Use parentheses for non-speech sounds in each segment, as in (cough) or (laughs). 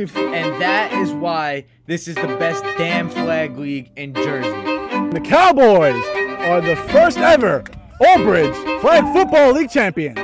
life. And that is why this is the best damn flag league in Jersey. The Cowboys are the first ever Old Bridge Flag Football League champions.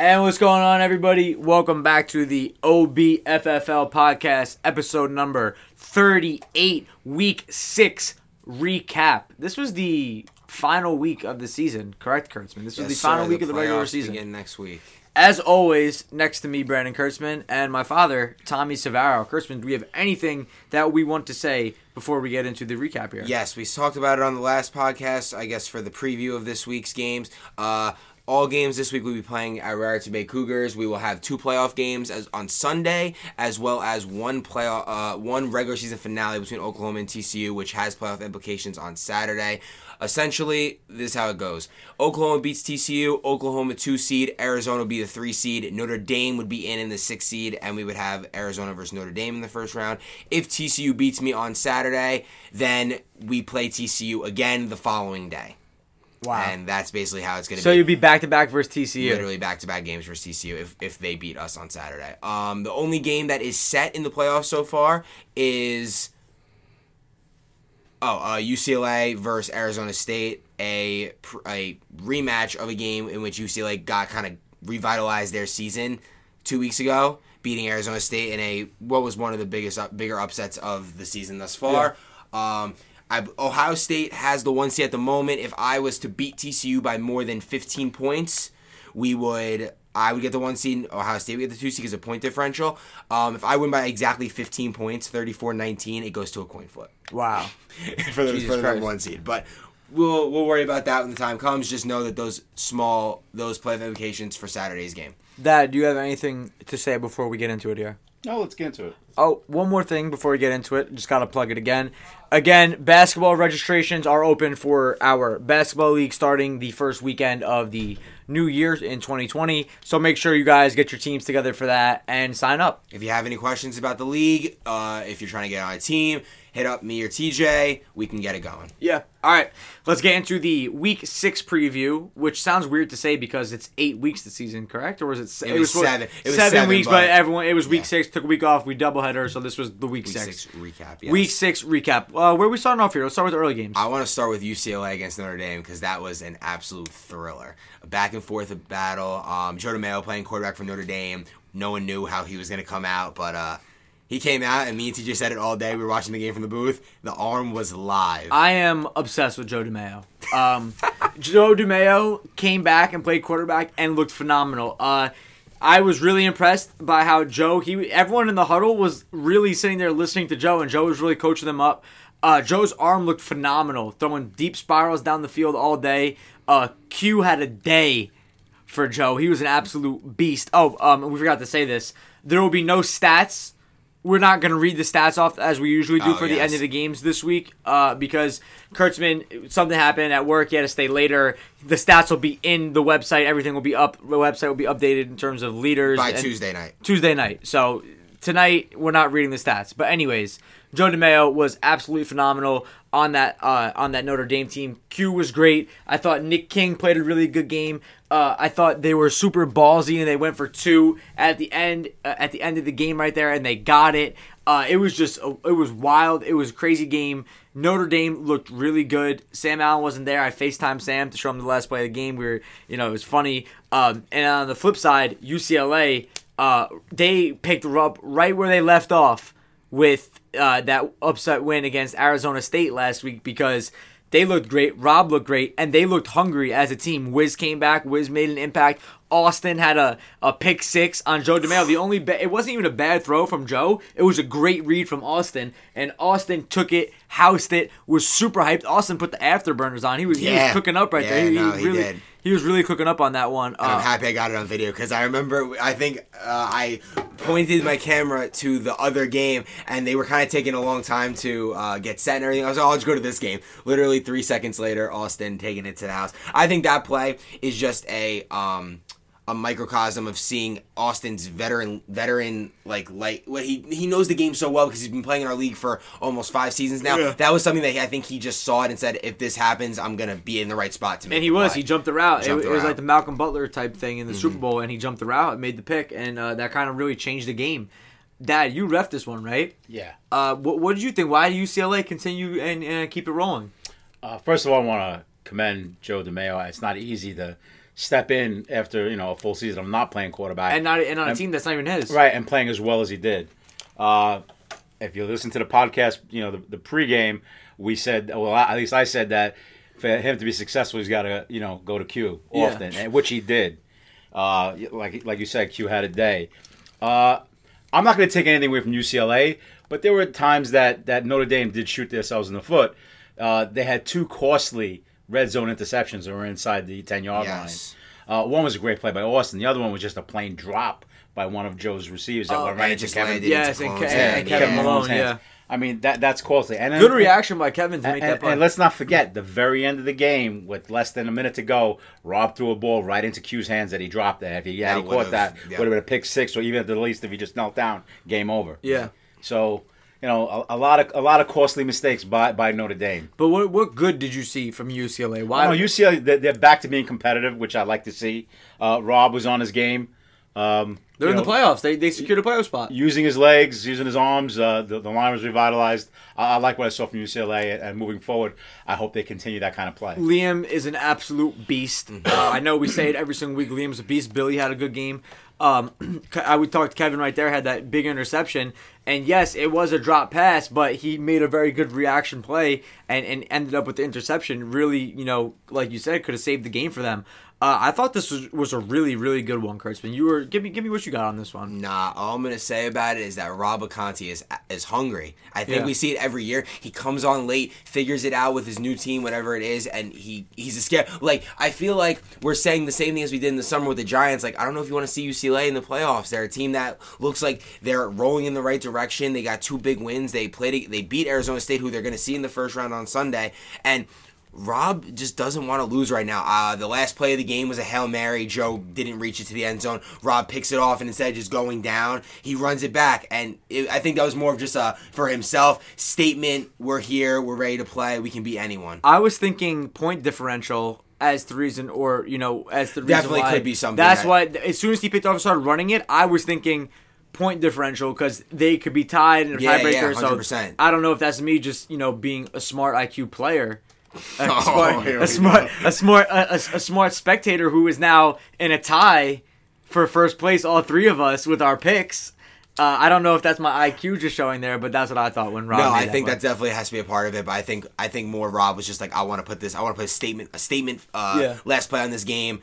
And what's going on, everybody? Welcome back to the OBFFL podcast, episode number 38, week six recap. This was the final week of the season, correct, Kurtzman? This was Yes, the final sir. week of the regular season. Begin next week. As always, next to me, Brandon Kurtzman, and my father, Tommy Savaro. Kurtzman, do we have anything that we want to say before we get into the recap here? Yes, we talked about it on the last podcast. I guess for the preview of this week's games. Uh, all games this week we'll be playing at Raritan Bay Cougars. We will have two playoff games as on Sunday, as well as one playoff, uh, one regular season finale between Oklahoma and TCU, which has playoff implications on Saturday. Essentially, this is how it goes: Oklahoma beats TCU, Oklahoma two seed, Arizona would be the three seed, Notre Dame would be in in the six seed, and we would have Arizona versus Notre Dame in the first round. If TCU beats me on Saturday, then we play TCU again the following day. Wow. And that's basically how it's going to so be. So you'd be back to back versus TCU. Literally back to back games versus TCU if, if they beat us on Saturday. Um, the only game that is set in the playoffs so far is oh uh, UCLA versus Arizona State, a a rematch of a game in which UCLA got kind of revitalized their season two weeks ago, beating Arizona State in a what was one of the biggest bigger upsets of the season thus far. Um, I, Ohio State has the one seed at the moment. If I was to beat TCU by more than 15 points, we would. I would get the one seed. Ohio State would get the two seed because of point differential. Um, if I win by exactly 15 points, 34-19, it goes to a coin flip Wow. (laughs) for the, Jesus for the one seed. But we'll we'll worry about that when the time comes. Just know that those small those play implications for Saturday's game. Dad, do you have anything to say before we get into it here? No, let's get into it. Oh, one more thing before we get into it. Just got to plug it again. Again, basketball registrations are open for our basketball league starting the first weekend of the new year in 2020. So make sure you guys get your teams together for that and sign up. If you have any questions about the league, uh, if you're trying to get on a team, hit up me or TJ. We can get it going. Yeah. All right. Let's get into the week six preview, which sounds weird to say because it's eight weeks this season, correct? Or was it? se- It was supposed- seven. It was seven, seven, weeks, but, everyone it was week yeah. six. Took a week off. We doubleheader, so this was the week, Week six. six recap. Yes. Week six recap. Uh, where are we starting off here? Let's start with the early games. I want to start with UCLA against Notre Dame because that was an absolute thriller. A back and forth battle. Um, Joe DeMayo playing quarterback for Notre Dame. No one knew how he was going to come out, but uh, he came out, and me and TJ said it all day. We were watching the game from the booth. The arm was live. I am obsessed with Joe DeMayo. Um, (laughs) Joe DeMayo came back and played quarterback and looked phenomenal. Uh, I was really impressed by how Joe. He everyone in the huddle was really sitting there listening to Joe, and Joe was really coaching them up. Uh, Joe's arm looked phenomenal, throwing deep spirals down the field all day. Uh, Q had a day for Joe. He was an absolute beast. Oh, um, we forgot to say this. There will be no stats. We're not going to read the stats off as we usually do Oh, for the yes. end of the games this week uh, because Kurtzman, something happened at work. He had to stay later. The stats will be in the website. Everything will be up. The website will be updated in terms of leaders by Tuesday night. Tuesday night. So tonight we're not reading the stats. But anyways, Joe DeMayo was absolutely phenomenal on that uh, on that Notre Dame team. Q was great. I thought Nick King played a really good game. Uh, I thought they were super ballsy and they went for two at the end uh, at the end of the game right there and they got it. Uh, it was just it was wild. It was a crazy game. Notre Dame looked really good. Sam Allen wasn't there. I FaceTime Sam to show him the last play of the game. We were, you know, it was funny. Um, and on the flip side, UCLA, uh, they picked up right where they left off with uh, that upset win against Arizona State last week because they looked great. Rob looked great, and they looked hungry as a team. Wiz came back. Wiz made an impact. Austin had a, a pick six on Joe DeMayo. The only ba- it wasn't even a bad throw from Joe. It was a great read from Austin, and Austin took it, housed it, was super hyped. Austin put the afterburners on. He was he was Yeah. cooking up right Yeah, there. He, no, he he really did. He was really cooking up on that one. And I'm Uh, happy I got it on video because I remember I think uh, I pointed my camera to the other game and they were kind of taking a long time to uh, get set and everything. I was like, oh, I'll just go to this game. Literally three seconds later, Austin taking it to the house. I think that play is just a um, a microcosm of seeing Austin's veteran veteran like like well, he he knows the game so well because he's been playing in our league for almost five seasons now. Yeah. That was something that he, I think he just saw it and said, if this happens, I'm gonna be in the right spot to make. And he the was. play." He jumped the route. Jumped it, the it was like the Malcolm Butler type thing in the Mm-hmm. Super Bowl, and he jumped the route, made the pick, and uh, that kind of really changed the game. Dad, you ref this one, right? Yeah. Uh, what, what did you think? Why did UCLA continue and uh, keep it rolling? Uh, first of all, I want to commend Joe DeMayo. It's not easy to step in after you know a full season of not playing quarterback And not and on a And- team that's not even his. right and playing as well as he did. Uh, if you listen to the podcast, you know the, the pregame, we said well at least I said that for him to be successful, he's got to you know go to Q often, and which he did. Uh, like like you said, Q had a day. Uh, I'm not going to take anything away from UCLA, but there were times that that Notre Dame did shoot themselves in the foot. Uh, they had two costly red zone interceptions that were inside the 10 yard Yes. line. Uh, one was a great play by Austin. The other one was just a plain drop by one of Joe's receivers that Oh, went right into just Kevin. landed Yes, into and Colone's Ke- hand. and Kevin Yeah. Malone. hands. yeah. I mean that that's costly. And then- Good reaction by Kevin to and, make that and, play. and let's not forget the very end of the game, with less than a minute to go, Rob threw a ball right into Q's hands that he dropped. That if he had he caught would've- that, yeah. would have been a pick six, or even at the least if he just knelt down, game over. yeah. So you know a, a lot of a lot of costly mistakes by by Notre Dame. But what what good did you see from UCLA? Why? No, UCLA they're, they're back to being competitive, which I like to see. Uh, Rob was on his game. Um, They're in the playoffs. They they secured a playoff spot. using his legs, using his arms. Uh, the, the line was revitalized. I, I like what I saw from UCLA, and, and moving forward, I hope they continue that kind of play. Liam is an absolute beast. Mm-hmm. Uh, I know we say it every single week. Liam's a beast. Billy had a good game. Um, (clears throat) I would talk to Kevin right there. Had that big interception, and yes, it was a drop pass, but he made a very good reaction play and, and ended up with the interception. Really, you know, like you said, could have saved the game for them. Uh, I thought this was, was a really really good one, Kurtzman. You were give me give me what you got on this one. Nah, all I'm gonna say about it is that Rob Aconti is is hungry. I think Yeah. we see it every year. He comes on late, figures it out with his new team, whatever it is, and he he's a scare. Like I feel like we're saying the same thing as we did in the summer with the Giants. Like I don't know if you want to see UCLA in the playoffs. They're a team that looks like they're rolling in the right direction. They got two big wins. They played. They beat Arizona State, who they're gonna see in the first round on Sunday, and. Rob just doesn't want to lose right now. Uh, the last play of the game was a Hail Mary. Joe didn't reach it to the end zone. Rob picks it off, and instead of just going down, he runs it back. And it, I think that was more of just a, for himself, statement we're here, we're ready to play, we can beat anyone. I was thinking point differential as the reason, or you know, as the reason Definitely why. could be something That's that- why. As soon as he picked off and started running it, I was thinking point differential because they could be tied in a Yeah, tiebreaker. yeah, so 100%. I don't know if that's me just you know being a smart IQ player. (laughs) A Oh, smart, a smart, a smart, a, a, a smart spectator who is now in a tie for first place. All three of us with our picks. Uh, I don't know if that's my IQ just showing there, but that's what I thought when Rob. no, I think play. that definitely has to be a part of it. But I think I think more Rob was just like, I want to put this, I want to put a statement, a statement, uh, Yeah. last play on this game.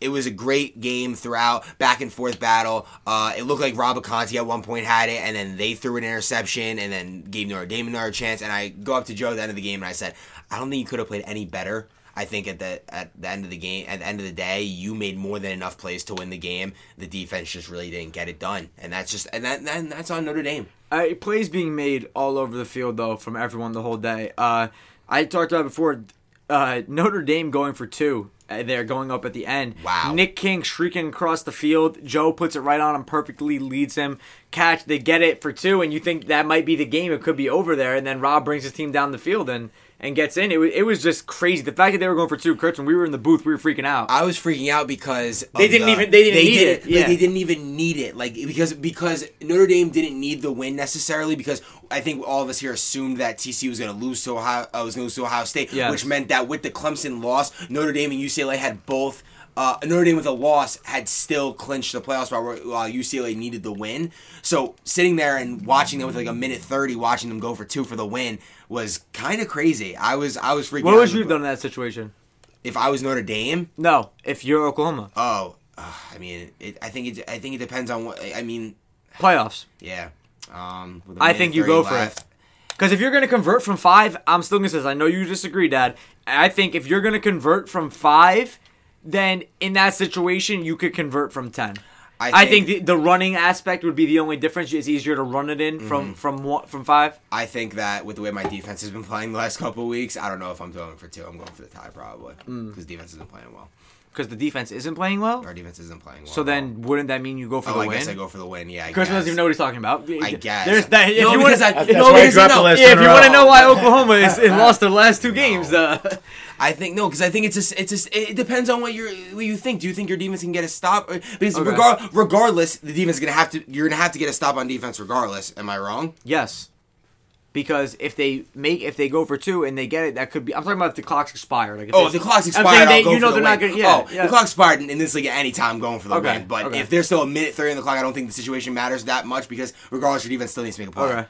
It was a great game throughout, back and forth battle. Uh, it looked like Rob Conti at one point had it, and then they threw an interception, and then gave Notre Dame another chance. And I go up to Joe at the end of the game, and I said, I don't think you could have played any better. I think at the at the end of the game, at the end of the day, you made more than enough plays to win the game. The defense just really didn't get it done, and that's just and that, that that's on Notre Dame. Uh, plays being made all over the field though from everyone the whole day. Uh, I talked about before. Uh, Notre Dame going for two. Uh, they're going up at the end. Wow. Nick King shrieking across the field. Joe puts it right on him perfectly, leads him. Catch. They get it for two, and you think that might be the game. It could be over there, and then Rob brings his team down the field and and gets in. It was, it was just crazy. The fact that they were going for two, Kurtz, when we were in the booth, we were freaking out. I was freaking out because They didn't the- even- they didn't need it, Like, yeah. they didn't even need it. Like because because Notre Dame didn't need the win necessarily because I think all of us here assumed that TCU was going to lose to Ohio. Uh, was going to lose to Ohio State, Yes. which meant that with the Clemson loss, Notre Dame and UCLA had both. Uh, Notre Dame with a loss had still clinched the playoff spot while UCLA needed the win. So sitting there and watching them with like a minute thirty, watching them go for two for the win was kind of crazy. I was I was freaking. what out. would you have done in that situation? if I was Notre Dame? No, if you're Oklahoma, Oh, uh, I mean, it, I think it. I think it depends on what. I mean, playoffs. yeah. Um, I think you 30 go for it. Because if you're going to convert from five, I'm still going to say this. I know you disagree, Dad. I think if you're going to convert from five, then in that situation, you could convert from 10. I I think, think- the, the running aspect would be the only difference. It's easier to run it in Mm-hmm. from from one, from five. I think that with the way my defense has been playing the last couple of weeks, I don't know if I'm going for two. I'm going for the tie probably Mm. because defense isn't playing well. Because the defense isn't playing well. Our defense isn't playing well. So then, wouldn't that mean you go for oh, the I win? I guess I go for the win. Yeah, I Chris guess. doesn't even know what he's talking about. I guess. There's that. If No, you want, I- if, That's no, if- no, last if two in a you want to know why (laughs) Oklahoma is, is lost their last two games, uh, (laughs) I think no, because I think it's just it's just it depends on what you what you think. Do you think your defense can get a stop? Because Okay. regar- regardless, the defense is gonna have to. You're gonna have to get a stop on defense regardless. Am I wrong? yes. Because if they make if they go for two and they get it, that could be. I'm talking about if the clock's expired. Like if Oh, if the clock's expired, they- you know the they're not gonna. Yeah, oh, yeah. the clock's expired in, in this league at any time going for the Okay, win. But okay. if there's still a minute thirty on the clock, I don't think the situation matters that much because regardless, your defense still needs to make a play. Okay.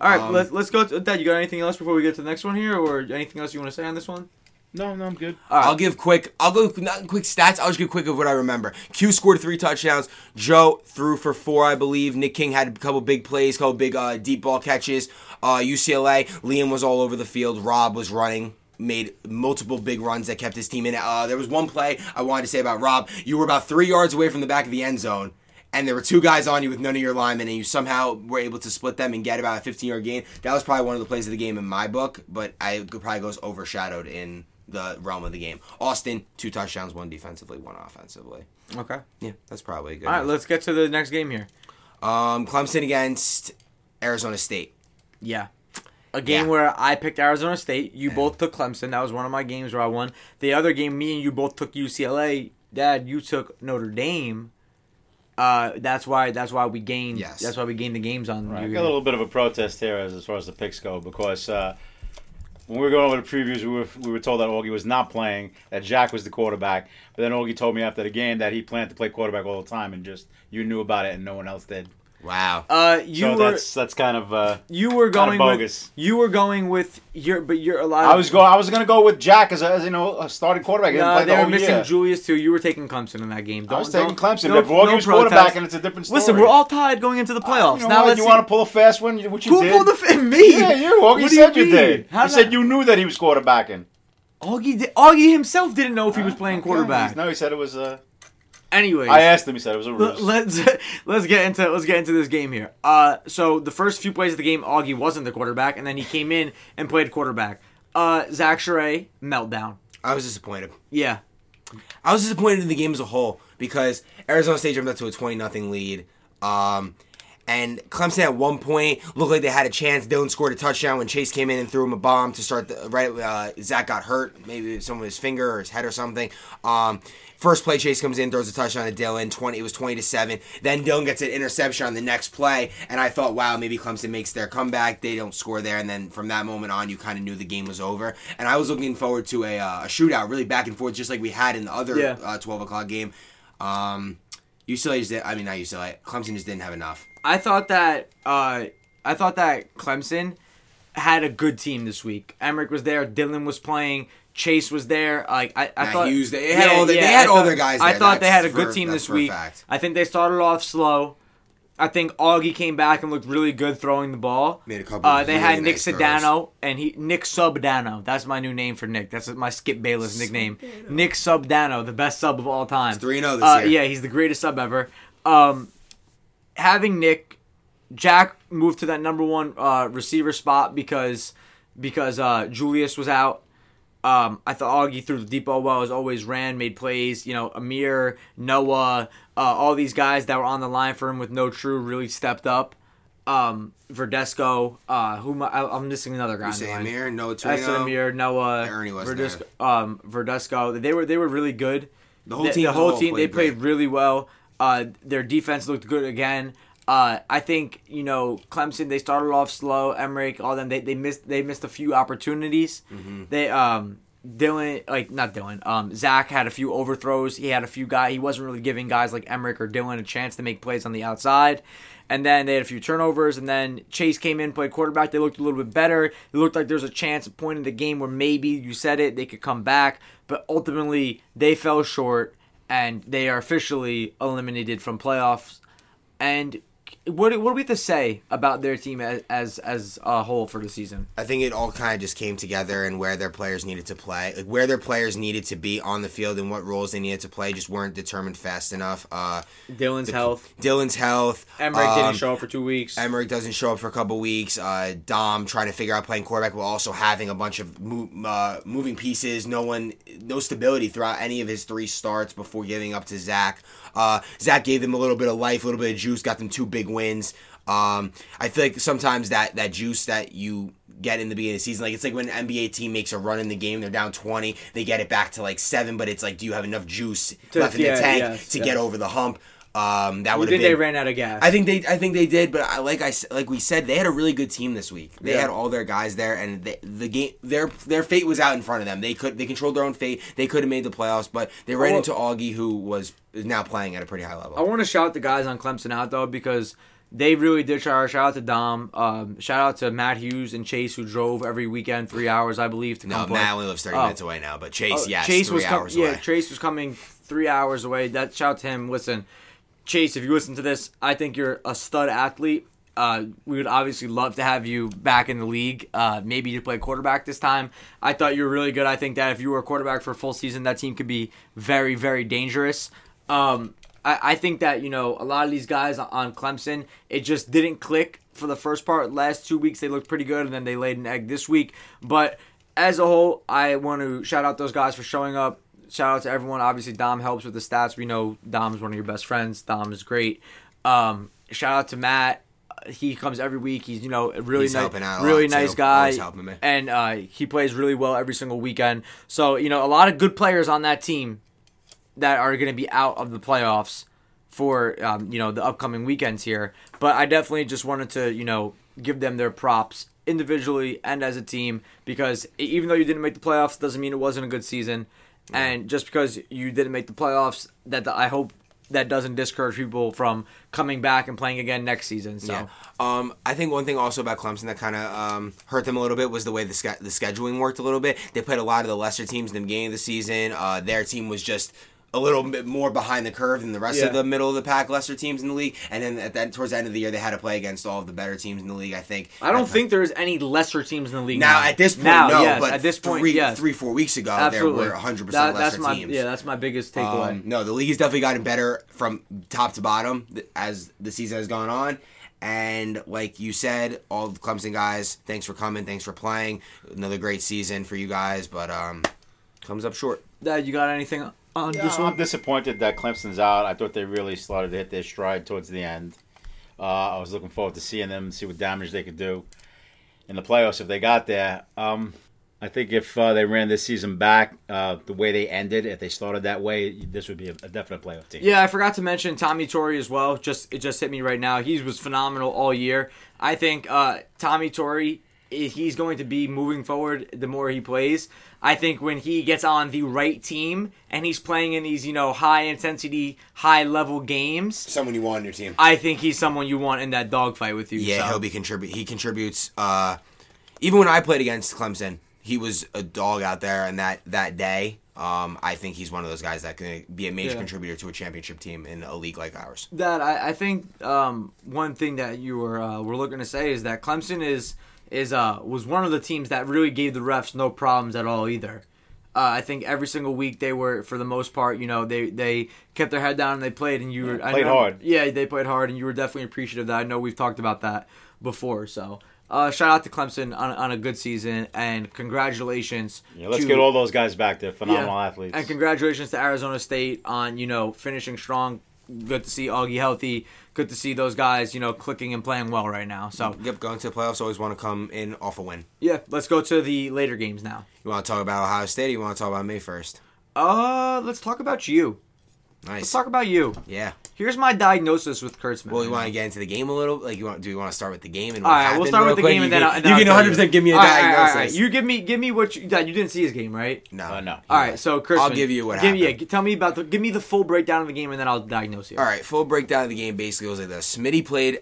All right, Um, let's let's go. To, Dad, you got anything else before we get to the next one here, or anything else you want to say on this one? No, no, I'm good. All right. I'll give quick. I'll go not quick stats. I'll just give quick of what I remember. Q scored three touchdowns. Joe threw for four, I believe. Nick King had a couple big plays, couple big uh, deep ball catches. Uh, UCLA, Liam was all over the field. Rob was running. Made multiple big runs that kept his team in. Uh, there was one play I wanted to say about Rob. You were about three yards away from the back of the end zone, and there were two guys on you with none of your linemen, and you somehow were able to split them and get about a 15 yard gain. That was probably one of the plays of the game in my book, but I probably goes overshadowed in the realm of the game. Austin, two touchdowns, one defensively, one offensively. Okay. Yeah, that's probably good. All right, let's get to the next game here. um, Clemson against Arizona State. Yeah. A game Yeah. where I picked Arizona State. You both took Clemson. That was one of my games where I won. The other game, me and you both took UCLA. Dad, you took Notre Dame. Uh, that's why. That's why we gained. Yes. That's why we gained the games on. Right, I you. got a little bit of a protest here as, as far as the picks go because uh, when we were going over the previews, we were, we were told that Augie was not playing, that Jack was the quarterback. But then Augie told me after the game that he planned to play quarterback all the time, and just you knew about it and no one else did. Wow. Uh, you so were that's that's kind of. Uh, you were kinda going with bogus. you were going with your but you're a lot. I was going. I was going to go with Jack as, a, as you know a starting quarterback. He didn't No, play the they were missing year. Julius too. You were taking Clemson in that game. I was Don't- taking don't- Clemson. no- but Augie no was protest. quarterback, and it's a different story. Listen, we're all tied going into the playoffs. You know now what? let's you see- want to pull a fast one, which you Who did. pulled the f- (laughs) me? yeah, you. Augie What do said you, mean? did. How you did said I- you knew that he was quarterbacking. Augie, did, Augie himself didn't know if he was playing quarterback. No, he said it was. Uh, Anyways, I asked him. He said it was a L- ruse. let's (laughs) let's get into let's get into this game here. Uh, so the first few plays of the game, Augie wasn't the quarterback, and then he came in and played quarterback. Uh, Zach Sherray meltdown. I was disappointed. Yeah, I was disappointed in the game as a whole because Arizona State jumped up to a 20 nothing lead. Um, and Clemson at one point looked like they had a chance. Dylan scored a touchdown when Chase came in and threw him a bomb to start the right. Uh, Zach got hurt, maybe some of his finger or his head or something. Um, first play, Chase comes in, throws a touchdown to Dylan. Twenty, it was twenty to seven. Then Dylan gets an interception on the next play, and I thought, wow, maybe Clemson makes their comeback. They don't score there, and then from that moment on, you kind of knew the game was over. And I was looking forward to a, uh, a shootout, really back and forth, just like we had in the other Yeah. uh, twelve o'clock game. Um, UCLA just did, I mean not UCLA. Clemson just didn't have enough. I thought that uh, I thought that Clemson had a good team this week. Emmerich was there, Dylan was playing, Chase was there. Like I, I Matt thought Hughes, they had all the- they I had all thought- their guys I there. thought they had a good for- team this week. I think they started off slow. I think Augie came back and looked really good throwing the ball. Made a couple Uh, they really had Nick nice throws. And he Nick Subdano. That's my new name for Nick. That's my Skip Bayless nickname. Nick Subdano, the best sub of all time. He's 3-0 this uh, year. Yeah, he's the greatest sub ever. Um, having Nick, Jack moved to that number one uh, receiver spot because because uh, Julius was out. Um, I thought Augie threw the deep ball well, as always, ran, made plays. You know, Amir, Noah, uh, all these guys that were on the line for him with no true really stepped up. Um, Verdesco, uh, who am I, I'm missing another guy. You say. Amir, no I said Amir, Noah, Ernie wasn't Verdesco, um, Verdesco. They were they were really good. The whole The- team the whole whole team, they played played really well. Uh, their defense looked good again. Uh, I think you know Clemson. They started off slow. Emmerich, all them. They, they missed they missed a few opportunities. Mm-hmm. They um Dylan like not Dylan. Um Zach had a few overthrows. He had a few guys. He wasn't really giving guys like Emmerich or Dylan a chance to make plays on the outside. And then they had a few turnovers. And then Chase came in, played quarterback. They looked a little bit better. It looked like there's a chance, a point in the game where maybe you said it, they could come back. But ultimately, they fell short, and they are officially eliminated from playoffs. And what do- what do we have to say about their team as as, as a whole for the season? I think it all kind of just came together and where their players needed to play, like where their players needed to be on the field and what roles they needed to play, just weren't determined fast enough. Uh, Dylan's health. Dylan's health. Emmerich um, didn't show up for two weeks. Emmerich doesn't show up for a couple weeks. Uh, Dom trying to figure out playing quarterback while also having a bunch of mo- uh, moving pieces. No one, no stability throughout any of his three starts before giving up to Zach. Uh, Zach gave them a little bit of life, a little bit of juice, got them two big wins. Um, I feel like sometimes that that juice that you get in the beginning of the season, like it's like when an NBA team makes a run in the game, they're down twenty, they get it back to like seven, but it's like, do you have enough juice To- left in yeah, the tank yes, to yes. get over the hump? Um, that would have think been. they ran out of gas. I think they, I think they did, but I, like I, like we said, they had a really good team this week. They Yeah. had all their guys there, and they, the game, their their fate was out in front of them. They could, they controlled their own fate. They could have made the playoffs, but they ran Oh. into Augie, who was is now playing at a pretty high level. I want to shout the guys on Clemson out though because they really did try. Shout out to Dom. Um, shout out to Matt Hughes and Chase who drove every weekend three hours, I believe, to no, come play. Matt only lives thirty Oh. minutes away now, but Chase, Oh, yes, Chase three was com- yeah. Chase was coming three hours away. That shout out to him. Listen, Chase, if you listen to this, I think you're a stud athlete. Uh, we would obviously love to have you back in the league. Uh, maybe to play quarterback this time. I thought you were really good. I think that if you were a quarterback for a full season, that team could be very, very dangerous. Um, I, I think that you know a lot of these guys on Clemson, it just didn't click for the first part. Last two weeks they looked pretty good, and then they laid an egg this week. But as a whole, I want to shout out those guys for showing up. Shout out to everyone. Obviously, Dom helps with the stats. We know Dom is one of your best friends. Dom is great. Um, shout out to Matt. He comes every week. He's you know really He's nice, helping out a really nice too. guy, and uh, he plays really well every single weekend. So you know a lot of good players on that team that are going to be out of the playoffs for um, you know the upcoming weekends here. But I definitely just wanted to you know give them their props individually and as a team because even though you didn't make the playoffs doesn't mean it wasn't a good season. And just because you didn't make the playoffs, that the, I hope that doesn't discourage people from coming back and playing again next season. So Yeah. Um, I think one thing also about Clemson that kind of um, hurt them a little bit was the way the, sch- the scheduling worked a little bit. They played a lot of the lesser teams in the beginning of the season. Uh, their team was just a little bit more behind the curve than the rest Yeah. of the middle of the pack lesser teams in the league. And then at that towards the end of the year, they had to play against all of the better teams in the league. I think. I don't think there's any lesser teams in the league Now now. at this point, now, no, yes, but at this point, three, yes, three, four weeks ago, absolutely. there were 100 That- percent that's lesser my, teams. Yeah, that's my biggest takeaway. Um, no, the league has definitely gotten better from top to bottom as the season has gone on. And like you said, all the Clemson guys, thanks for coming, thanks for playing. Another great season for you guys, but um, comes up short. Dad, you got anything on Yeah, this I'm disappointed that Clemson's out. I thought they really started to hit their stride towards the end. Uh, I was looking forward to seeing them, see what damage they could do in the playoffs if they got there. Um, I think if uh, they ran this season back uh, the way they ended, if they started that way, this would be a, a definite playoff team. Yeah, I forgot to mention Tommy Torrey as well. Just it just hit me right now. He was phenomenal all year. I think uh, Tommy Torrey, he's going to be moving forward the more he plays. I think when he gets on the right team and he's playing in these you know high intensity, high level games, Someone you want on your team. I think he's someone you want in that dogfight with you. Yeah, so. he'll be contribute. He contributes. Uh, even when I played against Clemson, he was a dog out there, and that that day, um, I think he's one of those guys that can be a major Yeah. contributor to a championship team in a league like ours. that I, I think um, one thing that you were uh, were looking to say is that Clemson is is uh, was one of the teams that really gave the refs no problems at all either. Uh, I think every single week they were, for the most part, you know, they they kept their head down and they played, and you were I played know- hard. Yeah, they played hard, and you were definitely appreciative of that. I know we've talked about that before, so. Uh, shout out to Clemson on, on a good season and congratulations. Yeah, let's to- get all those guys back. They're phenomenal yeah. athletes. And congratulations to Arizona State on, you know, finishing strong. Good to see Augie healthy. Good to see those guys, you know, clicking and playing well right now. So, Yep, going to the playoffs, always want to come in off a win. yeah, let's go to the later games now. You want to talk about Ohio State? or You want to talk about May first? Uh, let's talk about you. Nice. Let's talk about you. Yeah. Here's my diagnosis with Kurtzman. Well, you want to get into the game a little? Like, you want? Do you want to start with the game and All what right, we'll start real with the quick? game and You then, can- I'll, and then you I'll can tell 100 percent give me a all right, all diagnosis. right. You give me, give me what you. You didn't see his game, right? no, Uh, no. All right, so Kurtzman, I'll give you what give, Yeah, happened. g- tell me about the. Give me the full breakdown of the game, and then I'll diagnose you. All right, full breakdown of the game basically was like this. Smitty played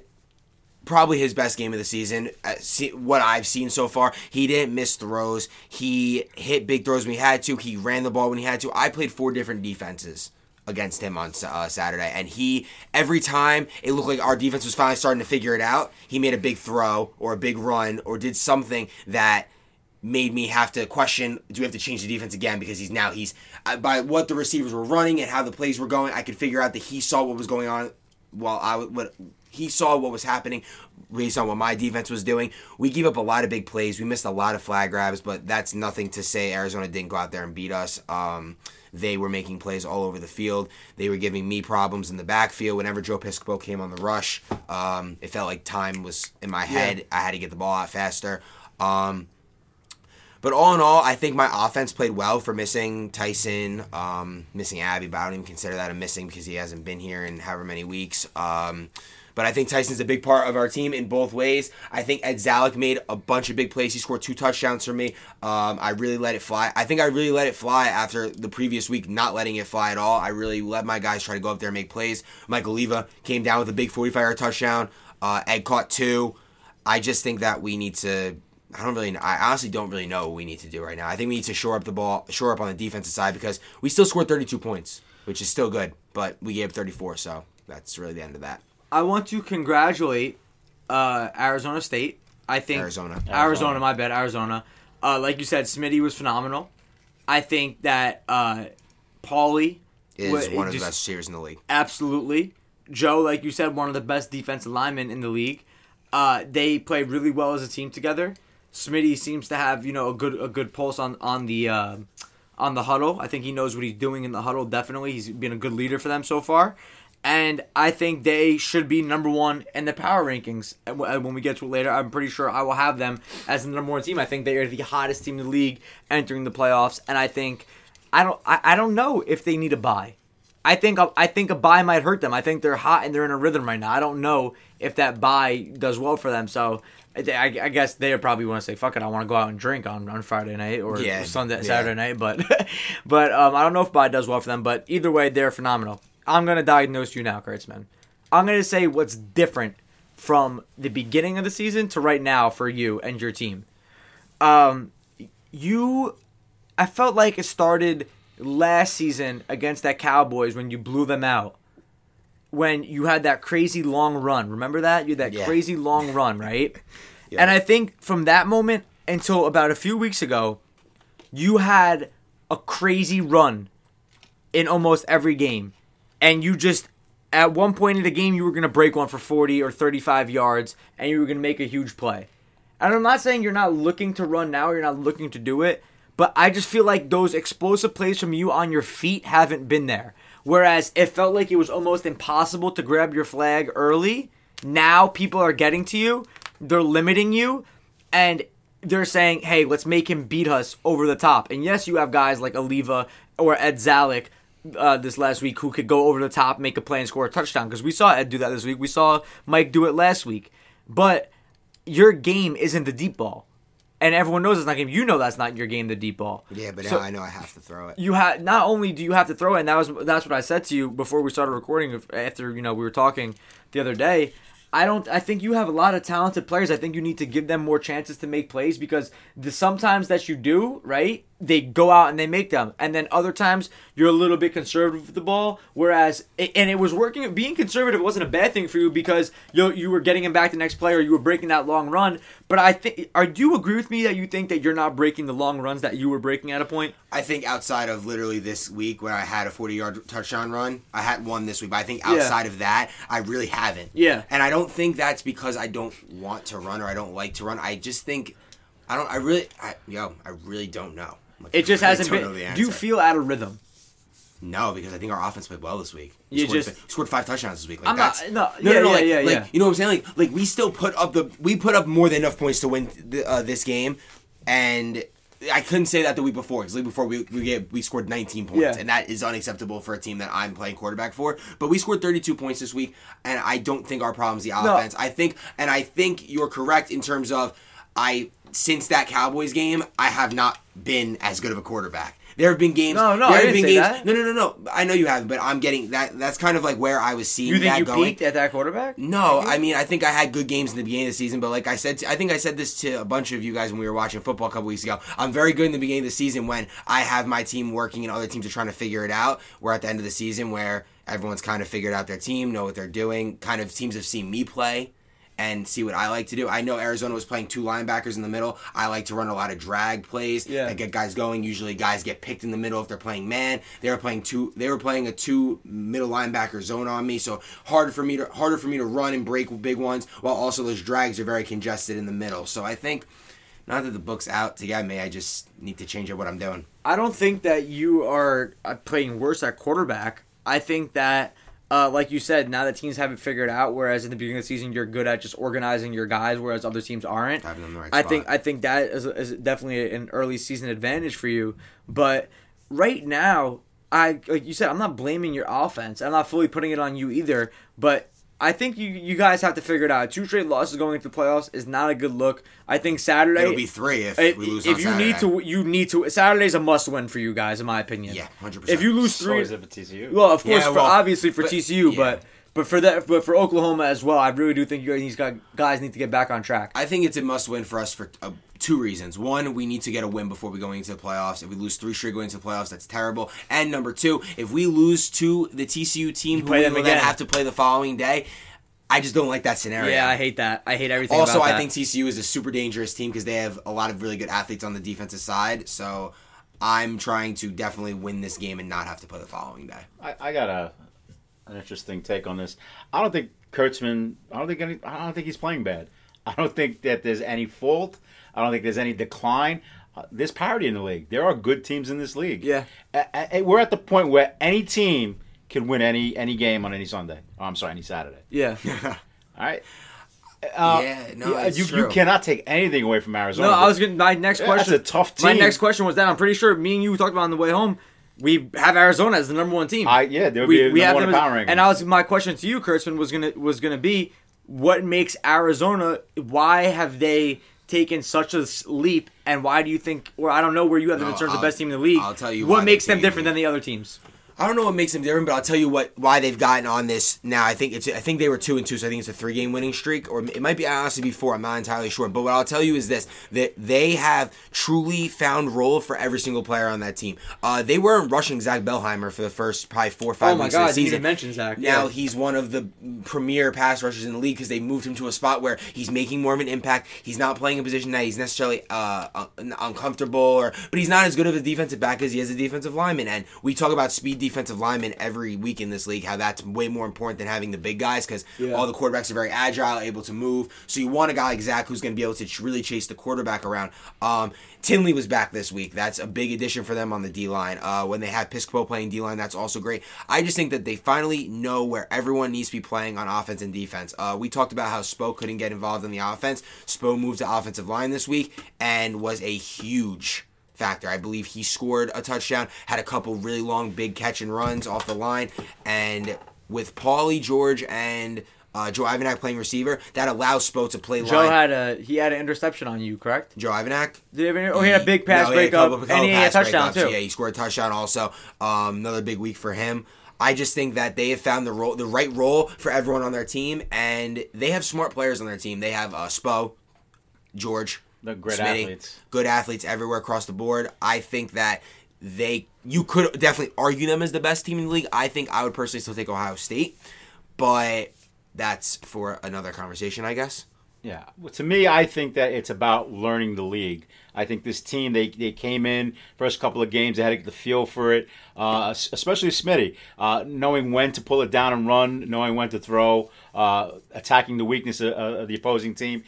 probably his best game of the season. Uh, see, what I've seen so far, he didn't miss throws. He hit big throws when he had to. He ran the ball when he had to. I played four different defenses against him on uh, Saturday, and he every time it looked like our defense was finally starting to figure it out. He made a big throw or a big run or did something that made me have to question do we have to change the defense again because he's now he's uh, by what the receivers were running and how the plays were going I could figure out that he saw what was going on while I what he saw what was happening based on what my defense was doing. We gave up a lot of big plays. We missed a lot of flag grabs, but that's nothing to say Arizona didn't go out there and beat us. Um, they were making plays all over the field. They were giving me problems in the backfield. Whenever Joe Piscopo came on the rush, um, it felt like time was in my head. I had to get the ball out faster. Um, but all in all, I think my offense played well for missing Tyson, um, missing Abby, but I don't even consider that a missing because he hasn't been here in however many weeks. Um, but I think Tyson's a big part of our team in both ways. I think Ed Zalek made a bunch of big plays. He scored two touchdowns for me. Um, I really let it fly. I think I really let it fly after the previous week not letting it fly at all. I really let my guys try to go up there and make plays. Michael Leva came down with a big 45 yard touchdown. Uh, Ed caught two. I just think that we need to I don't really. I honestly don't really know what we need to do right now. I think we need to shore up the ball, shore up on the defensive side because we still scored 32 points, which is still good, but we gave 34, so that's really the end of that. I want to congratulate uh, Arizona State. I think Arizona. Arizona, Arizona. my bad, Arizona. Uh, like you said, Smitty was phenomenal. I think that uh, Paulie Is wa- one of the best receivers in the league. Absolutely. Joe, like you said, one of the best defensive linemen in the league. Uh, they play really well as a team together. Smitty seems to have you know a good a good pulse on on the uh, on the huddle. I think he knows what he's doing in the huddle. Definitely, he's been a good leader for them so far. And I think they should be number one in the power rankings. When we get to it later, I'm pretty sure I will have them as the number one team. I think they are the hottest team in the league entering the playoffs. And I think I don't I, I don't know if they need a buy. I think a, I think a buy might hurt them. I think they're hot and they're in a rhythm right now. I don't know if that buy does well for them. So I, I guess they probably want to say, "Fuck it, I want to go out and drink on, on Friday night or Yeah, Sunday, yeah. Saturday night." But (laughs) but um, I don't know if buy does well for them. But either way, they're phenomenal. I'm gonna diagnose you now, Kurtzman. I'm gonna say what's different from the beginning of the season to right now for you and your team. Um, you I felt like it started last season against that Cowboys when you blew them out. When you had that crazy long run. Remember that? You had that Yeah. crazy long run, (laughs) right? Yeah. And I think from that moment until about a few weeks ago, you had a crazy run in almost every game. And you just at one point in the game you were going to break one for 40 or 35 yards and you were going to make a huge play. And I'm not saying you're not looking to run now, you're not looking to do it, but I just feel like those explosive plays from you on your feet haven't been there. Whereas it felt like it was almost impossible to grab your flag early. Now people are getting to you, they're limiting you, and they're saying, hey, let's make him beat us over the top. And yes, you have guys like Oliva or Ed Zalek uh, this last week who could go over the top, make a play, and score a touchdown. Because we saw Ed do that this week. We saw Mike do it last week. But your game isn't the deep ball. And everyone knows it's not game. You know that's not your game, the deep ball. Yeah, but So- now I know I have to throw it. you have not only do you have to throw it, and that was that's what I said to you before we started recording. After you know we were talking the other day, I don't. I think you have a lot of talented players. I think you need to give them more chances to make plays because the sometimes that you do right, they go out and they make them, and then other times you're a little bit conservative with the ball. Whereas, and it was working. Being conservative wasn't a bad thing for you because you you were getting him back the next play or you were breaking that long run. But I think, are do you agree with me that you think that you're not breaking the long runs that you were breaking at a point? I think outside of literally this week where I had a 40 yard touchdown run, I had one this week, but I think Yeah. outside of that, I really haven't. Yeah. And I don't think that's because I don't want to run or I don't like to run. I just think, I don't, I really, I, yo, I really don't know. Like, It just hasn't been. Do you feel out of rhythm? No, because I think our offense played well this week. We You scored, just- scored five touchdowns this week. Like I'm not- that's no, yeah, yeah, like, yeah, like, yeah. You know what I'm saying? Like, like we still put up the we put up more than enough points to win the, uh, this game, and I couldn't say that the week before because the week before we we get we scored 19 points, Yeah. and that is unacceptable for a team that I'm playing quarterback for. But we scored 32 points this week, and I don't think our problem is the offense. I think, and I think you're correct in terms of. I since that Cowboys game, I have not been as good of a quarterback. There have been games. No, no, there I have didn't been say games. that. No, no, no, no. I know you haven't, but I'm getting that. That's kind of like where I was seeing You think that you going. peaked at that quarterback? No, I mean I think I had good games in the beginning of the season, but like I said, I think I said this to a bunch of you guys when we were watching football a couple weeks ago. I'm very good in the beginning of the season when I have my team working and other teams are trying to figure it out. We're at the end of the season where everyone's kind of figured out their team, know what they're doing. Kind of teams have seen me play and see what I like to do. I know Arizona was playing two linebackers in the middle. I like to run a lot of drag plays Yeah. that get guys going. Usually guys get picked in the middle if they're playing man. They were playing two they were playing a two middle linebacker zone on me, so harder for me to harder for me to run and break big ones while also those drags are very congested in the middle. So I think not that the book's out to get me, I just need to change up what I'm doing. I don't think that you are uh, playing worse at quarterback. I think that, uh, like you said, now that teams have it figured out, whereas in the beginning of the season you're good at just organizing your guys, whereas other teams aren't. Having them the right I think I think that is, is definitely an early season advantage for you. But right now, I like you said, I'm not blaming your offense. I'm not fully putting it on you either. But I think you you guys have to figure it out. Two straight losses going into the playoffs is not a good look. I think Saturday It'll be three if if, we lose if on you Saturday. need to, you need to. Saturday's a must win for you guys, in my opinion. Yeah, 100%. If you lose So three, is it for TCU. well, of course, Yeah, for, obviously for but- TCU, yeah. but but for that, but for Oklahoma as well, I really do think you these guys guys need to get back on track. I think it's a must win for us for uh, two reasons. One, we need to get a win before we go into the playoffs. If we lose three straight going into the playoffs, that's terrible. And number two, if we lose to the TCU team who play we them will then again. have to play the following day, I just don't like that scenario. yeah, I hate that. I hate everything. Also, about I think TCU is a super dangerous team because they have a lot of really good athletes on the defensive side. So I'm trying to definitely win this game and not have to play the following day. I, I got a an interesting take on this. I don't think Kurtzman. I don't think any. I don't think he's playing bad. I don't think that there's any fault. I don't think there's any decline. Uh, there's parity in the league. There are good teams in this league. Yeah. A- a- we're at the point where any team can win any any game on any Sunday. Oh, I'm sorry, any Saturday. yeah. (laughs) All right. Uh, Yeah, no, yeah, it's you, true. you cannot take anything away from Arizona. No, I was gonna. My next question. that's a tough team. My next question was that I'm pretty sure me and you talked about on the way home. We have Arizona as the number one team. I- yeah, they would be the number one them in as- power rankings. And I was my question to you, Kurtzman, was gonna was gonna be what makes Arizona? Why have they taken such a leap? And why do you think? Or I don't know where you have them in terms of I'll- best team in the league. I'll tell you what why makes they've them different the than the other teams. I don't know what makes them different, but I'll tell you what why they've gotten on this now. I think it's I think they were two and two, so I think it's a three game winning streak, or it might be honestly be four. I'm not entirely sure, but what I'll tell you is this: that they have truly found role for every single player on that team. Uh, they weren't rushing Zach Bellheimer for the first probably four or five Oh my weeks God, of the season. mention Zach. Now Yeah. he's one of the premier pass rushers in the league because they moved him to a spot where he's making more of an impact. He's not playing a position that he's necessarily uh, un- uncomfortable, or but he's not as good of a defensive back as he is a defensive lineman. And we talk about speed defensive linemen every week in this league, how that's way more important than having the big guys because Yeah. all the quarterbacks are very agile, able to move. So you want a guy like Zach who's going to be able to really chase the quarterback around. Um, Tinley was back this week. That's a big addition for them on the D line. Uh, when they have Piscopo playing D line, that's also great. I just think that they finally know where everyone needs to be playing on offense and defense. Uh, we talked about how Spo couldn't get involved in the offense. Spo moved to offensive line this week and was a huge factor. I believe he scored a touchdown, had a couple really long, big catch and runs off the line, and with Paulie George and uh, Joe Ivanak playing receiver, that allows Spo to play Joe line. had a he had an interception on you, correct? Joe Ivanak. Did he have any, oh, he had a big pass No, he had a breakup, and he had a touchdown too. Yeah, he scored a touchdown also. Um, another big week for him. I just think that they have found the role, the right role for everyone on their team, and they have smart players on their team. They have uh, Spo, George, They're great Smitty, athletes. good athletes everywhere across the board. I think that they you could definitely argue them as the best team in the league. I think I would personally still take Ohio State, but that's for another conversation, I guess. Yeah. Well, to me, I think that it's about learning the league. I think this team, they, they came in, first couple of games, they had to get the feel for it, uh, especially Smitty, uh, knowing when to pull it down and run, knowing when to throw, uh, attacking the weakness of, of the opposing team.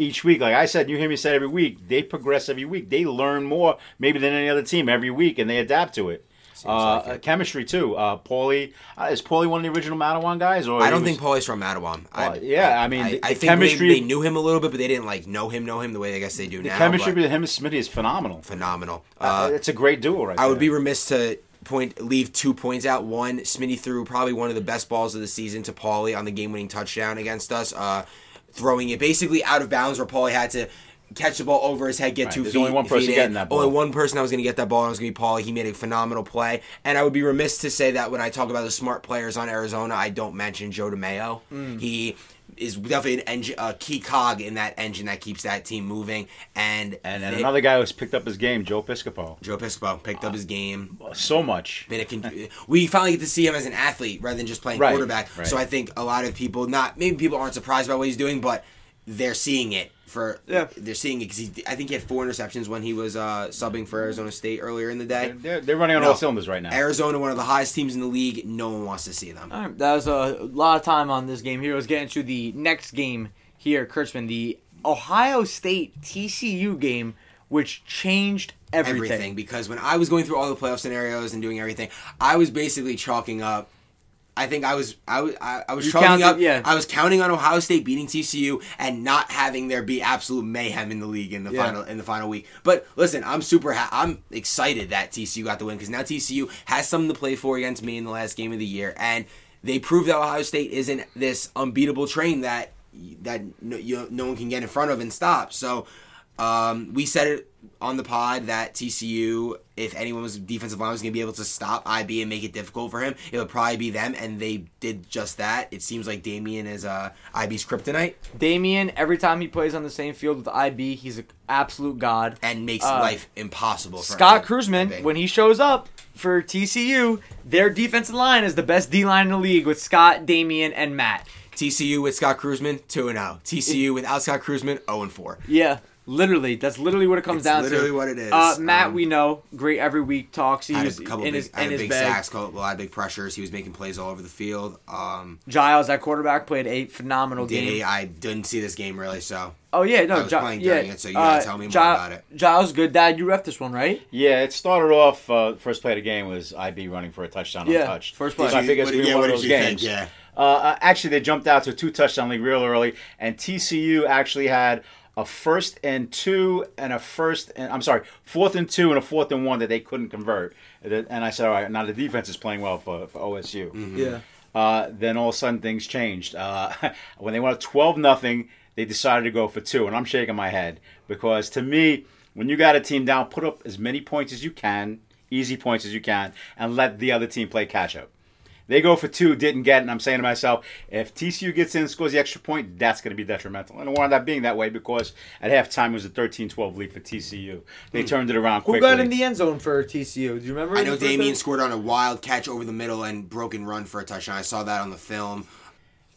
Each week, like I said, you hear me say every week, they progress every week. They learn more maybe than any other team every week, and they adapt to it. Uh, like it. chemistry too. Uh, Paulie uh, is Paulie one of the original Matawan guys, or I don't was- think Paulie's from Matawan. I, yeah, I mean, I, the- I the chemistry- they, they knew him a little bit, but they didn't like know him, know him the way I guess they do the now. chemistry between him and Smitty is phenomenal. phenomenal. Uh, Uh, it's a great duo, right I would be remiss to point leave two points out. One, Smitty threw probably one of the best balls of the season to Paulie on the game-winning touchdown against us, uh, throwing it basically out of bounds where Paulie had to catch the ball over his head, get Right, two there's feet. only one person feet in. getting that Only one person that was going to get that ball, and it was going to be Paulie. He made a phenomenal play, and I would be remiss to say that when I talk about the smart players on Arizona, I don't mention Joe DeMayo. Mm. He is definitely an engine, a key cog in that engine that keeps that team moving. And And then they- another guy who's picked up his game, Joe Piscopo. Joe Piscopo picked up his game. So much. Con- we finally get to see him as an athlete rather than just playing Right, quarterback. right. So I think a lot of people, not maybe people aren't surprised by what he's doing, but they're seeing it for Yeah. they're seeing it because I think he had four interceptions when he was uh, subbing for Arizona State earlier in the day. They're, they're running on No. all cylinders right now. Arizona, one of the highest teams in the league, no one wants to see them. All right, that was a lot of time on this game here. Let's get into the next game here, Kurtzman. The Ohio State TCU game, which changed everything. everything because when I was going through all the playoff scenarios and doing everything, I was basically chalking up. I think I was I was I, was counted- up. yeah. I was counting on Ohio State beating TCU and not having there be absolute mayhem in the league in the Yeah. final in the final week. But listen, I'm super. Ha- I'm excited that TCU got the win because now TCU has something to play for against me in the last game of the year, and they proved that Ohio State isn't this unbeatable train that that no, you, no one can get in front of and stop. So um, we said it on the pod that TCU, if anyone was defensive line was going to be able to stop IB and make it difficult for him, it would probably be them, and they did just that. It seems like Damien is uh, IB's kryptonite Damien, every time he plays on the same field with IB, he's an absolute god. and makes Uh, life impossible. For Scott Cruzman, when he shows up for TCU, their defensive line is the best D line in the league with Scott, Damien, and Matt. TCU with Scott Cruzman, two and zero. TCU without Scott Cruzman, zero and four. Yeah, literally. That's literally what it comes It's down literally to. Literally what it is. Uh, Matt, Um, we know, great every week talks. He Had was a couple in big, his had in a his big bag. sacks, couple- a lot of big pressures. He was making plays all over the field. Um, Giles, that quarterback, played a phenomenal did game. he, I didn't see this game really, so Oh yeah, no, I was Gi- playing yeah, during it, so you gotta tell me more Gi- about it. Giles, good dad. You ref this one, right? Yeah, it started off. Uh, first play of the game was IB running for a touchdown Yeah, untouched. first play. So I Did you- figured it's what- gonna be yeah, one of those games. think? Yeah. Uh, uh, actually, they jumped out to a two touchdown lead real early, and TCU actually had a first and two and a first and I'm sorry, fourth and two and a fourth and one that they couldn't convert. And I said, all right, now the defense is playing well for, for OSU. Mm-hmm. Yeah. Uh, then all of a sudden things changed. Uh, (laughs) when they went up twelve nothing, they decided to go for two, and I'm shaking my head because to me, when you got a team down, put up as many points as you can, easy points as you can, and let the other team play catch up. They go for two, didn't get it, and I'm saying to myself, if TCU gets in and scores the extra point, that's going to be detrimental. And it wound up being that way because at halftime it was a 13-12 lead for TCU. They turned it around Who got in the end zone for TCU? Do you remember? I know the Damien scored on a wild catch over the middle and broken run for a touchdown. I saw that on the film.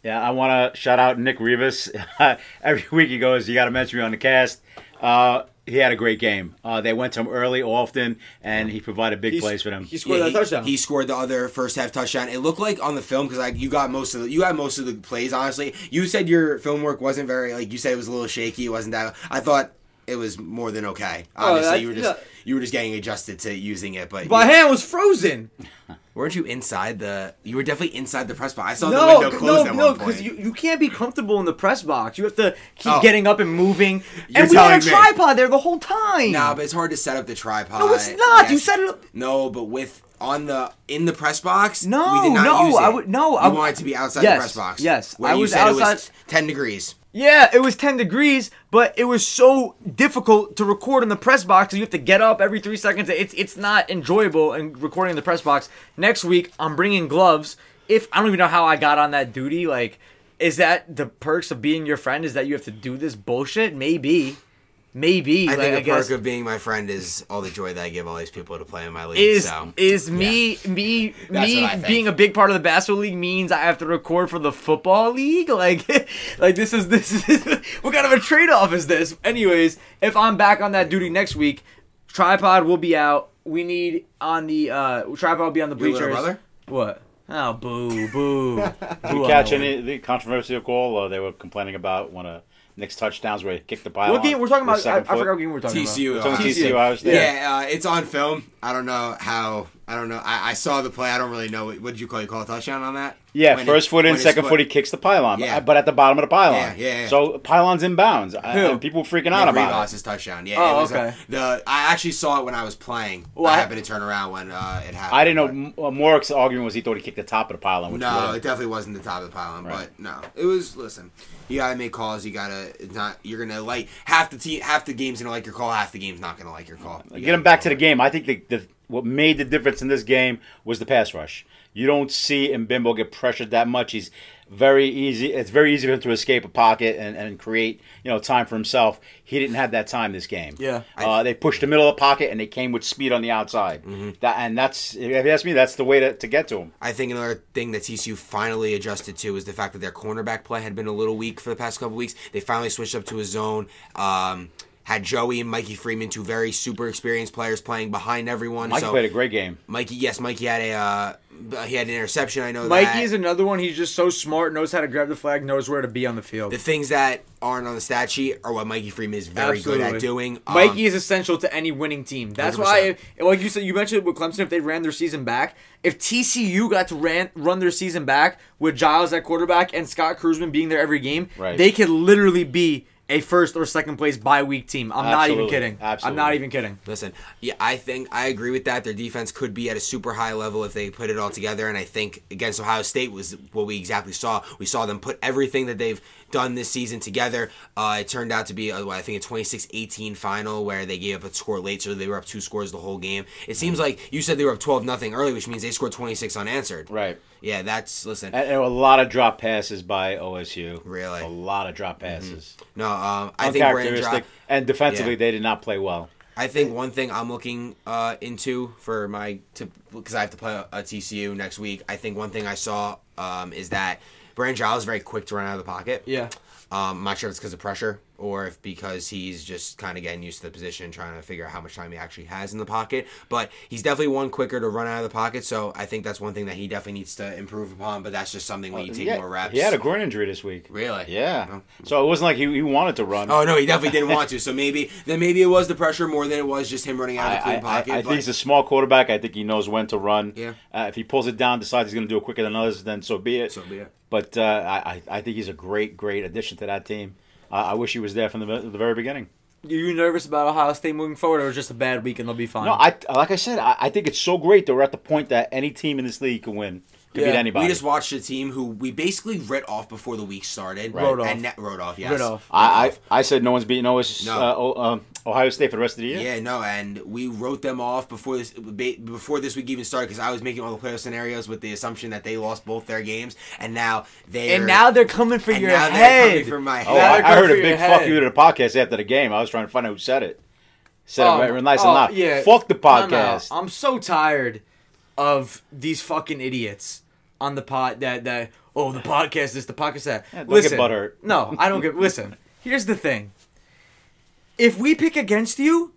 Yeah, I want to shout out Nick Rivas. (laughs) Every week he goes, "You got to mention me on the cast." Uh, he had a great game. Uh, they went to him early, often, and he provided big He's- plays for them. He scored Yeah, that he, touchdown. he scored the other first half touchdown. It looked like on the film because like you got most of the you got most of the plays. Honestly, you said your film work wasn't very like you said it was a little shaky. It wasn't that. I thought it was more than okay. Oh, Obviously, you were just yeah. you were just getting adjusted to using it. But My hand was frozen. (laughs) weren't you inside the? You were definitely inside the press box. I saw the No, window closed no, at no, one because you, you can't be comfortable in the press box. You have to keep Oh. getting up and moving. You're and we had a me. tripod there the whole time. Nah, but it's hard to set up the tripod. No, it's not. You set it up- No, but with on the in the press box. No, we did not no. I would- no, You I- want it to be outside Yes, the press box. yes, where I was said it was outside- ten degrees. Yeah, it was 10 degrees, but it was so difficult to record in the press box. You have to get up every three seconds. It's it's not enjoyable and recording in the press box. Next week, I'm bringing gloves. If I don't even know how I got on that duty, like, is that the perks of being your friend? Is that you have to do this bullshit? Maybe, maybe. I like, think I a guess perk of being my friend is all the joy that I give all these people to play in my league. is so is me me me what I think. being a big part of the basketball league means I have to record for the football league (laughs) like like this is this is (laughs) what kind of a trade off is this anyways if I'm back on that duty next week tripod will be out we need on the uh tripod will be on the Your bleachers brother? what oh boo boo (laughs) Did you catch any the controversial call? Uh, they were complaining about one of Nick's touchdowns where he kicked the pile. what game we're talking about I, I forgot what game we're talking TCU. about uh, TCU, I was there. Yeah, uh, it's on film. I don't know how I don't know. I, I saw the play. I don't really know. What did you call? You call a touchdown on that? Yeah, When first it- foot in, second foot, he kicks the pylon, Yeah. but at the bottom of the pylon. Yeah, yeah, yeah. So pylon's inbounds. I- Who? and people freaking Yeah, out about Rivas' it. touchdown. Yeah. Oh, it was a- okay. the I actually saw it when I was playing. Well, I I- happened to turn around when uh, it happened. I didn't know. but- uh, Morik's argument was he thought he kicked the top of the pylon. Which No, would- it definitely wasn't the top of the pylon, Right. but no, it was. Listen, you gotta make calls. You gotta not. You're gonna like half the team. Half the game's gonna like your call. Half the game's not gonna like your call. You Get gotta him back to the game. I think the, the what made the difference in this game was the pass rush. You don't see Mbimbo get pressured that much. He's very easy. It's very easy for him to escape a pocket and, and create you know time for himself. He didn't have that time this game. Yeah. uh, they pushed the middle of the pocket and they came with speed on the outside. Mm-hmm. That and that's if you ask me, that's the way to, to get to him. I think another thing that TCU finally adjusted to is the fact that their cornerback play had been a little weak for the past couple weeks. They finally switched up to a zone. Um, had Joey and Mikey Freeman, two very super experienced players, playing behind everyone. Mike so played a great game. Mikey, yes, Mikey had a uh, he had an interception. I know Mikey that. is another one. He's just so smart, knows how to grab the flag, knows where to be on the field. the things that aren't on the stat sheet are what Mikey Freeman is very good at doing. Um, Mikey is essential to any winning team. That's 100%. why, like you said, you mentioned with Clemson, if they ran their season back, if TCU got to ran, run their season back with Giles at quarterback and Scott Cruzman being there every game, Right. they could literally be a first or second place bye week team. I'm not even Absolutely. kidding. I'm not even kidding. Listen, yeah, I think I agree with that. Their defense could be at a super high level if they put it all together. And I think against Ohio State was what we exactly saw. We saw them put everything that they've done this season together. Uh, it turned out to be, what, I think, a 26-18 final where they gave up a score late, so they were up two scores the whole game. It seems like you said they were up 12 nothing early, which means they scored 26 unanswered. Right. Yeah, that's listen. And, a lot of drop passes by OSU. Really? a lot of drop passes. No, um, I think Brandon Uncharacteristic. And defensively, Yeah. they did not play well. I think one thing I'm looking uh, into for my to because I have to play a, TCU next week. I think one thing I saw um, is that Brandon Giles is very quick to run out of the pocket. Yeah. Um, I'm not sure if it's because of pressure or if because he's just kind of getting used to the position, trying to figure out how much time he actually has in the pocket. But he's definitely one quicker to run out of the pocket, so I think that's one thing that he definitely needs to improve upon. But that's just something when you take Yeah, more reps. He had a groin injury this week. Really? Yeah. So it wasn't like he, he wanted to run. Oh no, he definitely didn't want to. So maybe then maybe it was the pressure more than it was just him running out of the I, clean I, I, pocket. I think he's a small quarterback. I think he knows when to run. Yeah. Uh, if he pulls it down, decides he's going to do it quicker than others, then so be it. So be it. But uh, I, I I think he's a great, great addition to that team. Uh, I wish he was there from the, the very beginning. Are you nervous about Ohio State moving forward, or just a bad week and they'll be fine? No, I like I said, I, I think it's so great that we're at the point that any team in this league can win, can Yeah. beat anybody. We just watched a team who we basically writ off before the week started. Wrote off. And ne- wrote off, yes. Writ off. I, I I said no one's beating OS, No. uh, o, um, Ohio State for the rest of the year. Yeah, no, and we wrote them off before this before this week even started because I was making all the playoff scenarios with the assumption that they lost both their games, and now they and now they're coming for and your now they're head. coming for my Oh, head. Now I, I heard a big fuck you to the podcast after the game. I was trying to find out who said it. Said Oh, it very nice oh, and loud. yeah. Fuck the podcast. I'm so tired of these fucking idiots on the pod that that oh the podcast is the podcast that. Yeah, listen, butthurt. No, I don't get. Listen, here's the thing. If we pick against you,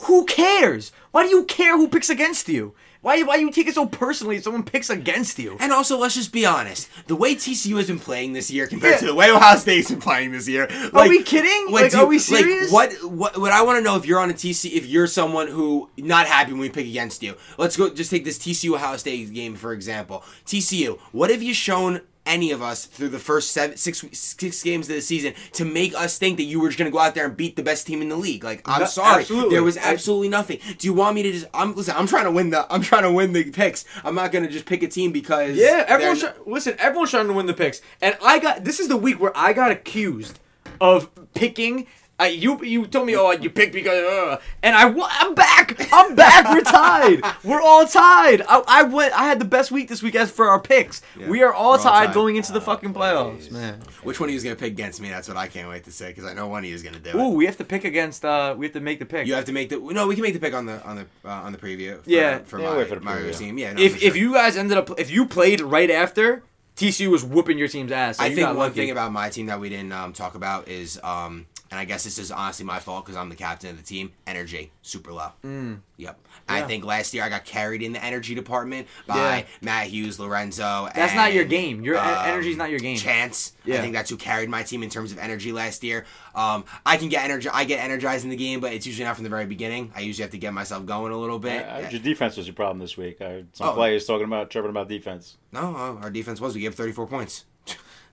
who cares? Why do you care who picks against you? Why why you take it so personally if someone picks against you? And also, let's just be honest. The way TCU has been playing this year compared Yeah. to the way Ohio State's been playing this year. Like, we kidding? what Like, do- are we serious? what, what, what I want to know if you're on a TC, if you're someone who not happy when we pick against you. Let's go, just take this TCU Ohio State game, for example. TCU, what have you shown any of us through the first seven, six, six games of the season to make us think that you were just going to go out there and beat the best team in the league? Like, I'm No, sorry. absolutely. There was absolutely nothing. Do you want me to just, I'm, listen, I'm trying to win the, I'm trying to win the picks. I'm not going to just pick a team because. Yeah, everyone's try- listen. Everyone's trying to win the picks, and I got this is the week where I got accused of picking. Uh, you you told me oh you picked because uh, and I I'm back I'm back we're tied (laughs) we're all tied I, I went I had the best week this week as for our picks we are all we're all tied, tied. going into the fucking playoffs man Which one of you is going to pick against me? That's what I can't wait to say because I know one of you is going to do it. ooh we have to pick against uh we have to make the pick You have to make the no. We can make the pick on the on the uh, on the preview. For, Yeah. for Yeah, my, wait for the my preview. team. Yeah, no, if sure. if you guys ended up if you played right after TCU was whooping your team's ass so I think one lucky. thing about my team that we didn't um, talk about is um, and I guess this is honestly my fault because I'm the captain of the team. Energy super low. Mm. Yep. I think last year I got carried in the energy department by Yeah. Matt Hughes, Lorenzo. That's not your game. Your um, en- energy's not your game. Chance. Yeah. I think that's who carried my team in terms of energy last year. Um, I can get energy. I get energized in the game, but it's usually not from the very beginning. I usually have to get myself going a little bit. I your defense was your problem this week. I heard some Oh. players talking about chirping about defense. No, uh, our defense was. We gave 34 points.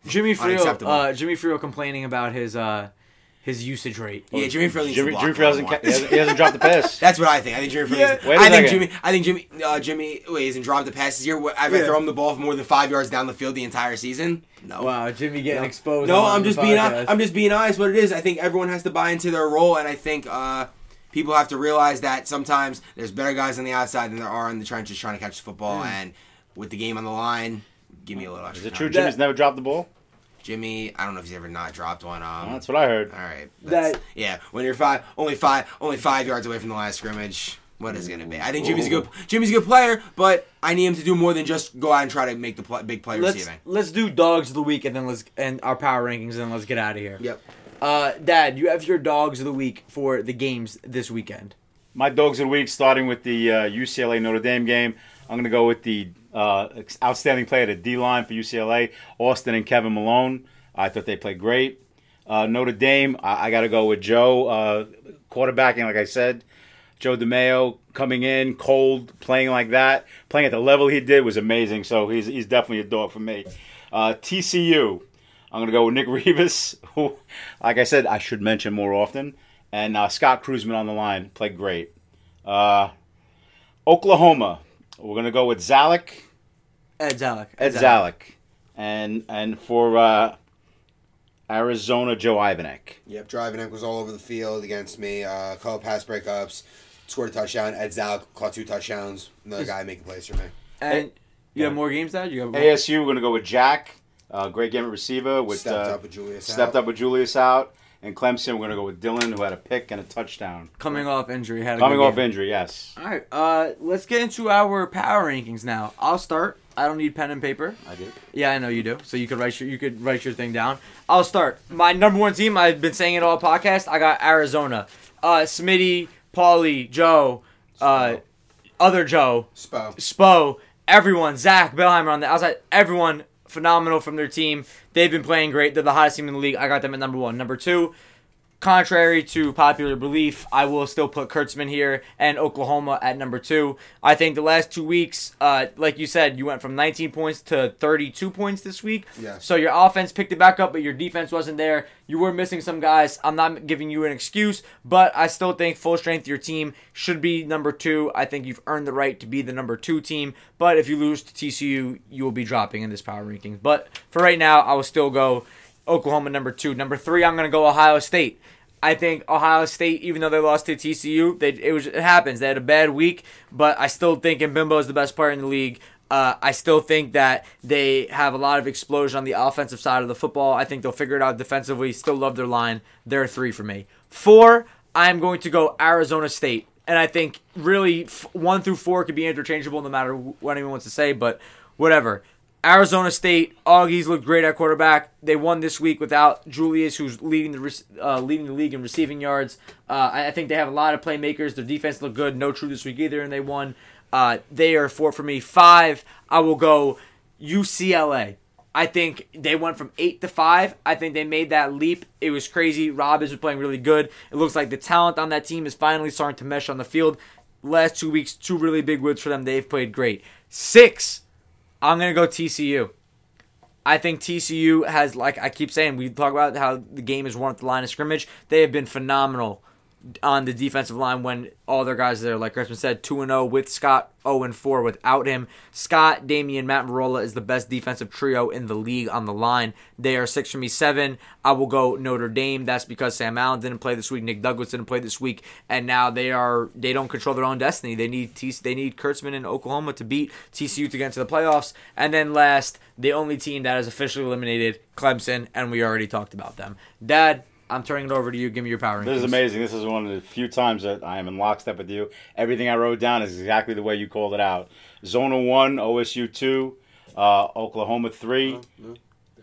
Jimmy (laughs) Frio, uh, Jimmy Frio complaining about his uh, his usage rate. Yeah, Jimmy Frill needs Jimmy, to Jimmy Frill hasn't, ca- he hasn't, he hasn't dropped the (laughs) pass. That's what I think. I think Jimmy Frill Yeah. needs. Wait a I think second. Jimmy. I think Jimmy. Uh, Jimmy. Wait, he hasn't dropped the pass this year. Wh- Have I Yeah. thrown him the ball for more than five yards down the field the entire season? No. Wow, Jimmy getting No. exposed. No, on I'm the just being. podcast. I'm just being honest. What it is, I think everyone has to buy into their role, and I think uh, people have to realize that sometimes there's better guys on the outside than there are in the trenches trying to catch the football. And with the game on the line, give me a little Is extra. it true time. Jimmy's never dropped the ball? Jimmy, I don't know if he's ever not dropped one. Um, That's what I heard. all right. That- yeah, when you're five, only five, only five yards away from the last scrimmage. What is it gonna be? I think Jimmy's a good. Jimmy's a good player, but I need him to do more than just go out and try to make the pl- big play Let's receiving. let's do dogs of the week and then let's and our power rankings and then let's get out of here. Yep. Uh, Dad, you have your dogs of the week for the games this weekend. My dogs of the week, starting with the uh, UCLA Notre Dame game. I'm going to go with the uh, outstanding player, at the D line for UCLA, Austin and Kevin Malone. I thought they played great. Uh, Notre Dame, I, I got to go with Joe, uh, quarterbacking, like I said. Joe DeMayo coming in cold, playing like that, playing at the level he did was amazing. So he's, he's definitely a dog for me. Uh, TCU, I'm going to go with Nick (laughs) Rivas, who, like I said, I should mention more often. And uh, Scott Cruzman on the line played great. Uh, Oklahoma, we're going to go with Zalek, Ed Zalek. Ed Zalek. And, and for uh, Arizona, Joe Ivanek. Yep. Driving Nick was all over the field against me. Uh, called pass breakups, scored a touchdown. Ed Zalek caught two touchdowns. Another guy making plays for me. And you have more games, Dad? You have more? ASU, we're going to go with Jack. Uh, great game at receiver. With, Stepped uh, up with Julius. stepped out. up with Julius out. And Clemson, we're going to go with Dylan, who had a pick and a touchdown. Coming off injury, had a Coming good off game. injury, yes. All right, uh, let's get into our power rankings now. I'll start. I don't need pen and paper. I do. Yeah, I know you do. So you could write your you could write your thing down. I'll start. My number one team. I've been saying it all podcast. I got Arizona. Uh, Smitty, Paulie, Joe, uh, other Joe, Spo. Spo, everyone, Zach, Bellheimer on the outside, everyone phenomenal from their team. They've been playing great. They're the hottest team in the league. I got them at number one. Number two, contrary to popular belief, I will still put Kurtzman here and Oklahoma at number two. I think the last two weeks, uh, like you said, you went from 19 points to 32 points this week. Yes. So your offense picked it back up, but your defense wasn't there. You were missing some guys. I'm not giving you an excuse, but I still think full strength your team should be number two. I think you've earned the right to be the number two team. But if you lose to TCU, you will be dropping in this power ranking. But for right now, I will still go Oklahoma number two. Number three, I'm going to go Ohio State. I think Ohio State, even though they lost to TCU, they it was it happens. They had a bad week, but I still think Mbimbo is the best player in the league. Uh, I still think that they have a lot of explosion on the offensive side of the football. I think they'll figure it out defensively. Still love their line. They're three for me. Four, I'm going to go Arizona State, and I think really f- one through four could be interchangeable, no matter what anyone wants to say. But whatever. Arizona State, Augies looked great at quarterback. They won this week without Julius, who's leading the uh, leading the league in receiving yards. Uh, I think they have a lot of playmakers. Their defense looked good. No true this week either, and they won. Uh, they are four for me. Five, I will go UCLA. I think they went from eight to five. I think they made that leap. It was crazy. Robbins was playing really good. It looks like the talent on that team is finally starting to mesh on the field. Last two weeks, two really big wins for them. They've played great. Six, I'm gonna go TCU. I think TCU has, like I keep saying, we talk about how the game is won at the line of scrimmage. They have been phenomenal on the defensive line when all their guys are there. Like Crispin said, 2 0 with Scott, 0 4 without him. Scott, Damian, Matt Marola is the best defensive trio in the league on the line. They are 6 for me, 7. I will go Notre Dame. That's because Sam Allen didn't play this week. Nick Douglas didn't play this week. And now they are they don't control their own destiny. They need they need Kurtzman in Oklahoma to beat TCU to get into the playoffs. And then last, the only team that is officially eliminated, Clemson, and we already talked about them. Dad, I'm turning it over to you. Give me your power This is amazing. This is one of the few times that I am in lockstep with you. Everything I wrote down is exactly the way you called it out. Zona 1, OSU 2, uh, Oklahoma 3,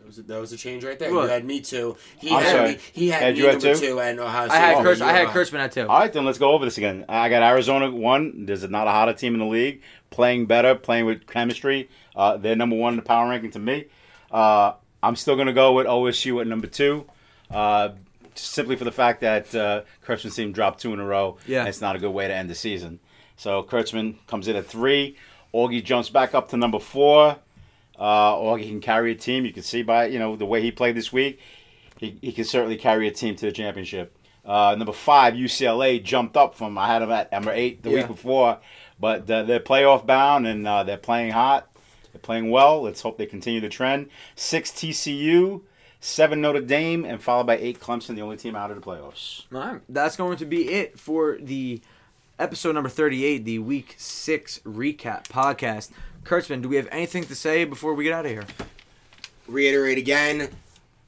was a, that was a change right there. What? You had me too. He I'm had sorry. me. He had, Had me you had two? two, and Ohio State. I had Oh, Kurtz, you I had were- Kurtzman at two. All right, then let's go over this again. I got Arizona one. There's not a hotter team in the league, playing better, playing with chemistry. Uh, they're number one in the power ranking to me. Uh, I'm still going to go with OSU at number two, uh, simply for the fact that uh, Kurtzman's team dropped two in a row. Yeah. and it's not a good way to end the season. So Kurtzman comes in at three. Augie jumps back up to number four. Uh, Augie can carry a team. You can see by you know the way he played this week, he, he can certainly carry a team to the championship. Uh, number five, UCLA jumped up from I had them at number eight the Yeah. week before, but uh, they're playoff bound and uh, they're playing hot. They're playing well. Let's hope they continue the trend. Six TCU, seven Notre Dame, and followed by eight Clemson, the only team out of the playoffs. All right, that's going to be it for the episode number 38, the week six recap podcast. Kurtzman, do we have anything to say before we get out of here? reiterate again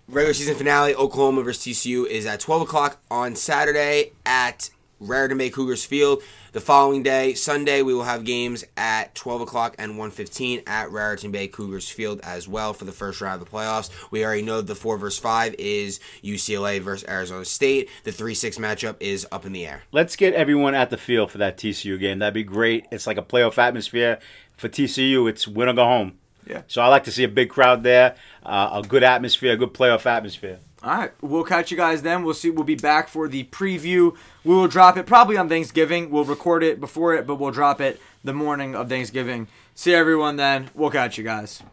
regular season finale oklahoma versus tcu is at 12 o'clock on saturday at raritan bay cougars field the following day sunday we will have games at 12 o'clock and 1.15 at raritan bay cougars field as well for the first round of the playoffs we already know the 4 versus 5 is ucla versus arizona state the 3-6 matchup is up in the air Let's get everyone at the field for that TCU game. That'd be great. It's like a playoff atmosphere. For TCU, it's win or go home. Yeah. So I like to see a big crowd there, uh, a good atmosphere, a good playoff atmosphere. All right, we'll catch you guys then. We'll see. We'll be back for the preview. We will drop it probably on Thanksgiving. We'll record it before it, but we'll drop it the morning of Thanksgiving. See everyone then. We'll catch you guys.